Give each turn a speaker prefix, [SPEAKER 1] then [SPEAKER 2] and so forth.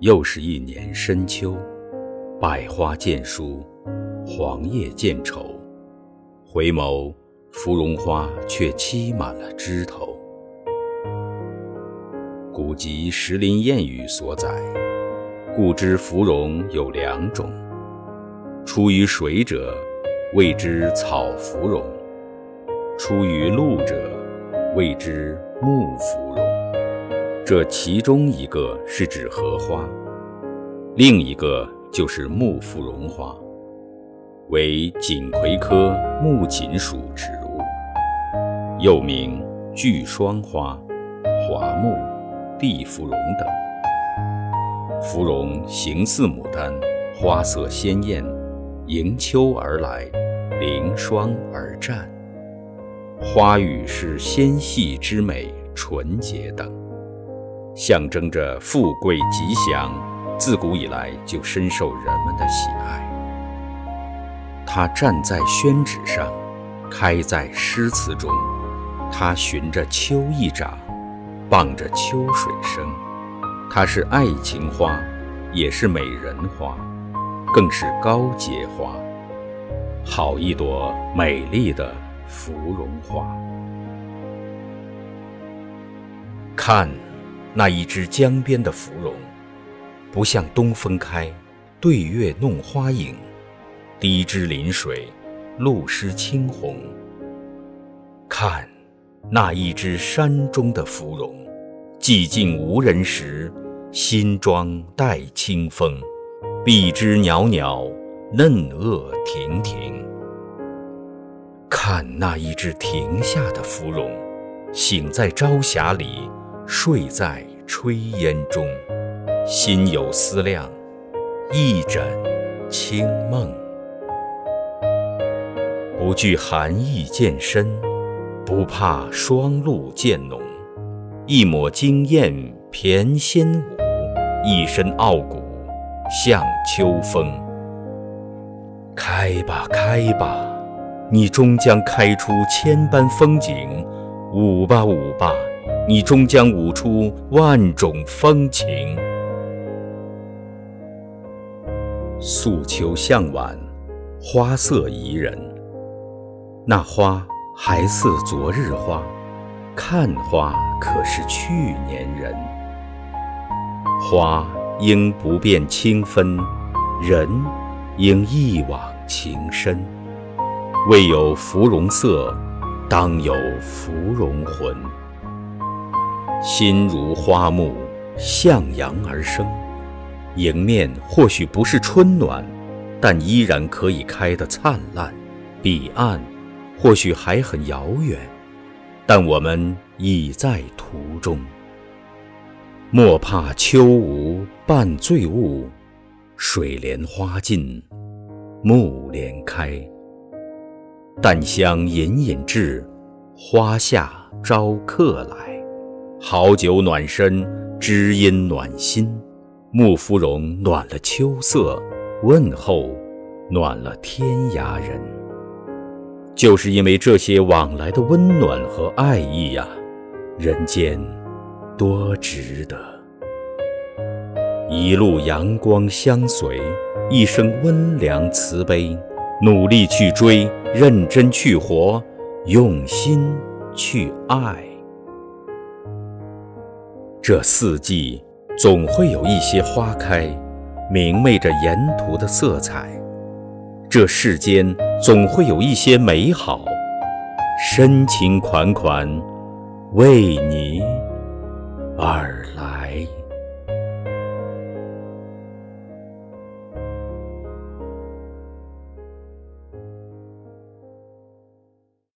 [SPEAKER 1] 又是一年深秋，百花渐疏，黄叶渐稠。回眸，芙蓉花却栖满了枝头。古籍《石林谚语》所载，故知芙蓉有两种：出于水者，谓之草芙蓉；出于陆者，谓之木芙蓉。这其中一个是指荷花，另一个就是木芙蓉花，为锦葵科木槿属植物，又名巨霜花、华木、地芙蓉等。芙蓉形似牡丹，花色鲜艳，迎秋而来，凌霜而绽。花语是纤细之美、纯洁等。象征着富贵吉祥，自古以来就深受人们的喜爱。它站在宣纸上，开在诗词中。它循着秋意长，傍着秋水生。它是爱情花，也是美人花，更是高洁花。好一朵美丽的芙蓉花，看。那一只江边的芙蓉，不向东风开，对月弄花影；低枝临水，露湿青红。看，那一只山中的芙蓉，寂静无人时，新妆带清风，碧枝袅袅，嫩萼亭亭。看那一只亭下的芙蓉，醒在朝霞里。睡在炊烟中，心有思量，一枕清梦。不惧寒意渐深，不怕霜露渐浓。一抹惊艳翩跹舞，一身傲骨向秋风。开吧，开吧，你终将开出千般风景。舞吧，舞吧。你终将舞出万种风情。素秋向晚，花色宜人。那花还似昨日花，看花可是去年人。花应不变清芬，人应一往情深。未有芙蓉色，当有芙蓉魂。心如花木，向阳而生。迎面或许不是春暖，但依然可以开得灿烂；彼岸或许还很遥远，但我们已在途中。莫怕秋无半醉雾，水莲花尽，木莲开。淡香隐隐至，花下招客来。好酒暖身，知音暖心。木芙蓉暖了秋色，问候暖了天涯人。就是因为这些往来的温暖和爱意呀，人间多值得。一路阳光相随，一生温良慈悲，努力去追，认真去活，用心去爱。这四季总会有一些花开，明媚着沿途的色彩；这世间总会有一些美好，深情款款为你而。